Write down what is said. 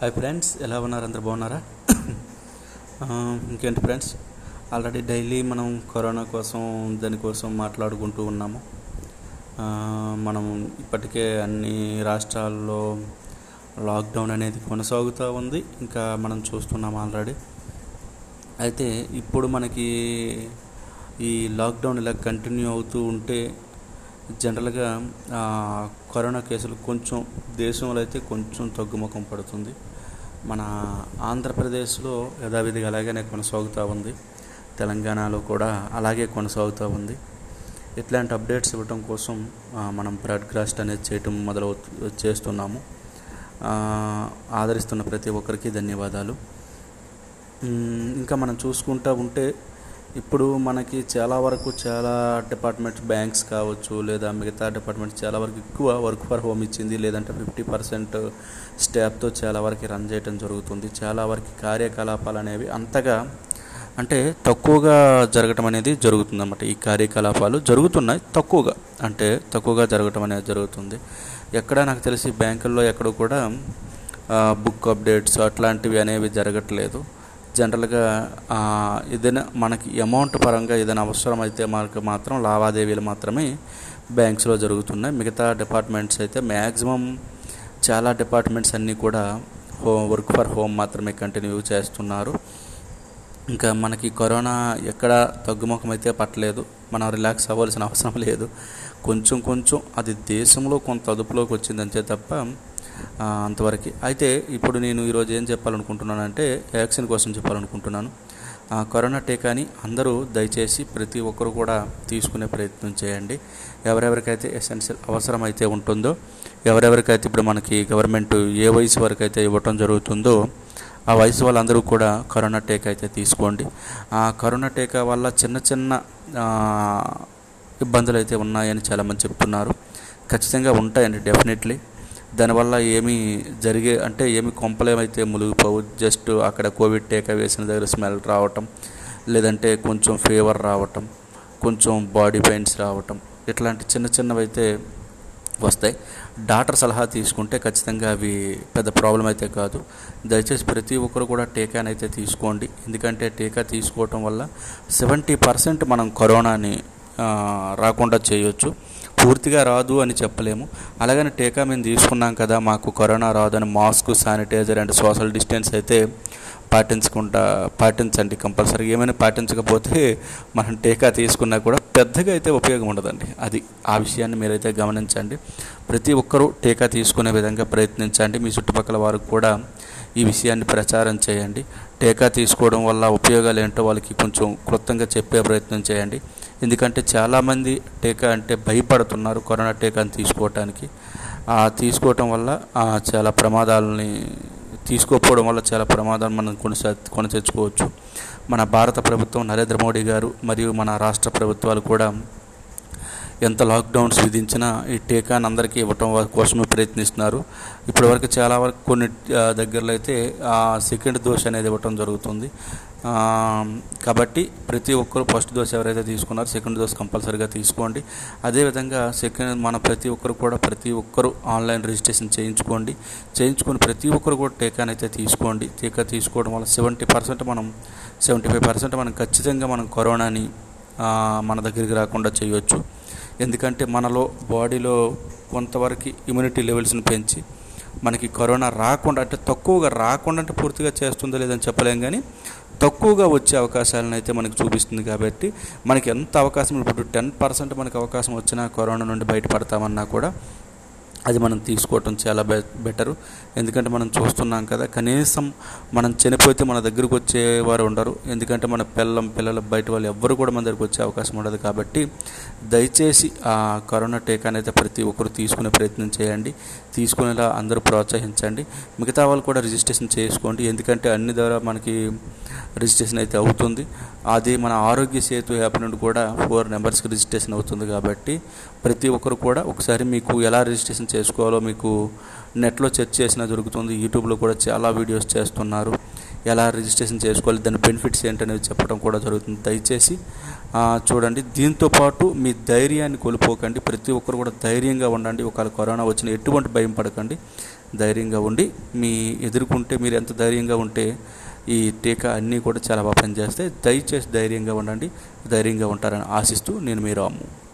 Hi friends ఎలా ఉన్నారు? అందరు బాగున్నారా? ఇంకేంటి ఫ్రెండ్స్ ఆల్రెడీ డైలీ మనం కరోనా కోసం దానికోసం మాట్లాడుకుంటూ ఉన్నాము. మనం ఇప్పటికే అన్ని రాష్ట్రాల్లో లాక్డౌన్ అనేది కొనసాగుతూ ఉంది. ఇంకా మనం చూస్తున్నాం ఆల్రెడీ అయితే ఇప్పుడు మనకి ఈ లాక్డౌన్ ఇలా కంటిన్యూ అవుతూ ఉంటే జనరల్గా కరోనా కేసులు కొంచెం దేశంలో అయితే కొంచెం తగ్గుముఖం పడుతుంది. మన ఆంధ్రప్రదేశ్లో యథావిధిగా అలాగనే కొనసాగుతూ ఉంది. తెలంగాణలో కూడా అలాగే కొనసాగుతూ ఉంది. ఇట్లాంటి అప్డేట్స్ ఇవ్వటం కోసం మనం బ్రాడ్కాస్ట్ అనేది చేయటం మొదలు చేస్తున్నాము. ఆదరిస్తున్న ప్రతి ఒక్కరికి ధన్యవాదాలు. ఇంకా మనం చూసుకుంటూ ఉంటే ఇప్పుడు మనకి చాలా వరకు చాలా డిపార్ట్మెంట్స్ బ్యాంక్స్ కావచ్చు లేదా మిగతా డిపార్ట్మెంట్స్ చాలా వరకు ఎక్కువ వర్క్ ఫర్ హోమ్ ఇచ్చింది లేదంటే ఫిఫ్టీ పర్సెంట్ స్టాఫ్తో చాలా వరకు రన్ చేయడం జరుగుతుంది. చాలా వరకు కార్యకలాపాలు అనేవి అంతగా అంటే తక్కువగా జరగటం అనేది జరుగుతుంది అన్నమాట ఈ కార్యకలాపాలు జరుగుతున్నాయి తక్కువగా అంటే తక్కువగా జరగటం అనేది జరుగుతుంది. ఎక్కడ నాకు తెలిసి బ్యాంకుల్లో ఎక్కడ కూడా బుక్ అప్డేట్స్ అట్లాంటివి అనేవి జరగట్లేదు. జనరల్గా ఏదైనా మనకి అమౌంట్ పరంగా ఏదైనా అవసరం అయితే మనకు మాత్రం లావాదేవీలు మాత్రమే బ్యాంక్స్లో జరుగుతున్నాయి. మిగతా డిపార్ట్మెంట్స్ అయితే మ్యాక్సిమం చాలా డిపార్ట్మెంట్స్ అన్నీ కూడా హోమ్ వర్క్ ఫర్ హోమ్ మాత్రమే కంటిన్యూ చేస్తున్నారు. ఇంకా మనకి కరోనా ఎక్కడ తగ్గుముఖం అయితే పట్టలేదు. మనం రిలాక్స్ అవ్వాల్సిన అవసరం లేదు. కొంచెం కొంచెం అది దేశంలో కొంత అదుపులోకి వచ్చిందంతే తప్ప అంతవరకు. అయితే ఇప్పుడు నేను ఈరోజు ఏం చెప్పాలనుకుంటున్నానంటే వ్యాక్సిన్ కోసం చెప్పాలనుకుంటున్నాను. కరోనా టీకాని అందరూ దయచేసి ప్రతి ఒక్కరు కూడా తీసుకునే ప్రయత్నం చేయండి. ఎవరెవరికైతే ఎసెన్షియల్ అవసరం అయితే ఉంటుందో ఎవరెవరికైతే ఇప్పుడు మనకి గవర్నమెంట్ ఏ వయసు వరకు అయితే ఇవ్వటం జరుగుతుందో ఆ వయసు వాళ్ళందరూ కూడా కరోనా టీకా అయితే తీసుకోండి. ఆ కరోనా టీకా వల్ల చిన్న చిన్న ఇబ్బందులు అయితే ఉన్నాయని చాలామంది చెప్తున్నారు. ఖచ్చితంగా ఉంటాయండి డెఫినెట్లీ. దానివల్ల ఏమీ జరిగే అంటే ఏమి కొంపలేమైతే మునిగిపోవు. జస్ట్ అక్కడ కోవిడ్ టీకా వేసిన దగ్గర స్మెల్ రావటం లేదంటే కొంచెం ఫీవర్ రావటం కొంచెం బాడీ పెయిన్స్ రావటం ఇట్లాంటి చిన్న చిన్నవి అయితే వస్తాయి. డాక్టర్ సలహా తీసుకుంటే ఖచ్చితంగా అవి పెద్ద ప్రాబ్లం అయితే కాదు. దయచేసి ప్రతి ఒక్కరు కూడా టీకాని అయితే తీసుకోండి. ఎందుకంటే టీకా తీసుకోవటం వల్ల సెవెంటీ పర్సెంట్ మనం కరోనాని రాకుండా చేయొచ్చు. పూర్తిగా రాదు అని చెప్పలేము. అలాగని టీకా మేము తీసుకున్నాం కదా మాకు కరోనా రాదు అని mask sanitizer and social distance అయితే పాటించకుండా పాటించండి కంపల్సరీ. ఏమైనా పాటించకపోతే మనం టీకా తీసుకున్నా కూడా పెద్దగా అయితే ఉపయోగం ఉండదండి. అది ఆ విషయాన్ని మీరైతే గమనించండి. ప్రతి ఒక్కరూ టీకా తీసుకునే విధంగా ప్రయత్నించండి. మీ చుట్టుపక్కల వారికి కూడా ఈ విషయాన్ని ప్రచారం చేయండి. టీకా తీసుకోవడం వల్ల ఉపయోగాలు ఏంటో వాళ్ళకి కొంచెం క్లుప్తంగా చెప్పే ప్రయత్నం చేయండి. ఎందుకంటే చాలామంది టీకా అంటే భయపడుతున్నారు కరోనా టీకాను తీసుకోవటానికి. ఆ తీసుకోవటం వల్ల చాలా ప్రమాదాలని తీసుకోకపోవడం వల్ల చాలా ప్రమాదాలు మనం కొనసా కొనసెచ్చుకోవచ్చు మన భారత ప్రభుత్వం నరేంద్ర మోడీ గారు మరియు మన రాష్ట్ర ప్రభుత్వాలు కూడా ఎంత లాక్డౌన్స్ విధించినా ఈ టీకాను అందరికీ ఇవ్వటం కోసమే ప్రయత్నిస్తున్నారు. ఇప్పటివరకు చాలా వరకు కొన్ని దగ్గరలో అయితే సెకండ్ డోస్ అనేది ఇవ్వటం జరుగుతుంది. కాబట్టి ప్రతి ఒక్కరు ఫస్ట్ డోస్ ఎవరైతే తీసుకున్నారో సెకండ్ డోస్ కంపల్సరీగా తీసుకోండి. అదేవిధంగా సెకండ్ మన ప్రతి ఒక్కరు కూడా ప్రతి ఒక్కరు ఆన్లైన్ రిజిస్ట్రేషన్ చేయించుకోండి. చేయించుకొని ప్రతి ఒక్కరు కూడా టీకాని అయితే తీసుకోండి. టీకా తీసుకోవడం వల్ల సెవెంటీ పర్సెంట్ మనం సెవెంటీ ఫైవ్ పర్సెంట్ మనం ఖచ్చితంగా మనం కరోనాని మన దగ్గరికి రాకుండా చేయొచ్చు. ఎందుకంటే మనలో బాడీలో కొంతవరకు ఇమ్యూనిటీ లెవెల్స్ని పెంచి మనకి కరోనా రాకుండా అంటే తక్కువగా రాకుండా అంటే పూర్తిగా చేస్తుందో లేదని చెప్పలేం కానీ తక్కువగా వచ్చే అవకాశాలను అయితే మనకు చూపిస్తుంది కాబట్టి మనకి ఎంత అవకాశం ఇప్పుడు టెన్ పర్సెంట్ మనకి అవకాశం వచ్చినా కరోనా నుండి బయటపడతామన్నా కూడా అది మనం తీసుకోవటం చాలా బె బెటరు. ఎందుకంటే మనం చూస్తున్నాం కదా కనీసం మనం చనిపోతే మన దగ్గరకు వచ్చేవారు ఉండరు. ఎందుకంటే మన పిల్లం పిల్లల బయట వాళ్ళు ఎవ్వరు కూడా మన దగ్గరకు వచ్చే అవకాశం ఉండదు కాబట్టి దయచేసి ఆ కరోనా టీకాని అయితే ప్రతి ఒక్కరు తీసుకునే ప్రయత్నం చేయండి. తీసుకునేలా అందరూ ప్రోత్సహించండి. మిగతా వాళ్ళు కూడా రిజిస్ట్రేషన్ చేసుకోండి. ఎందుకంటే అన్ని ద్వారా మనకి రిజిస్ట్రేషన్ అయితే అవుతుంది. అది మన ఆరోగ్య సేతు యాప్ నుండి కూడా ఫోర్ నెంబర్స్కి రిజిస్ట్రేషన్ అవుతుంది కాబట్టి ప్రతి ఒక్కరు కూడా ఒకసారి మీకు ఎలా రిజిస్ట్రేషన్ చేసుకోవాలో మీకు నెట్లో సెర్చ్ చేసినా దొరుకుతుంది యూట్యూబ్లో కూడా చాలా వీడియోస్ చేస్తున్నారు. ఎలా రిజిస్ట్రేషన్ చేసుకోవాలి దాని బెనిఫిట్స్ ఏంటనేది చెప్పడం కూడా జరుగుతుంది. దయచేసి చూడండి. దీంతోపాటు మీ ధైర్యాన్ని కోల్పోకండి. ప్రతి ఒక్కరు కూడా ధైర్యంగా ఉండండి. ఒకవేళ కరోనా వచ్చిన ఎటువంటి భయం పడకండి. ధైర్యంగా ఉండి మీ ఎదుర్కొంటే మీరు ఎంత ధైర్యంగా ఉంటే ఈ టీకా అన్నీ కూడా చాలా బాగా పనిచేస్తాయి. దయచేసి ధైర్యంగా ఉండండి. ధైర్యంగా ఉంటారని ఆశిస్తూ నేను మీ రాము.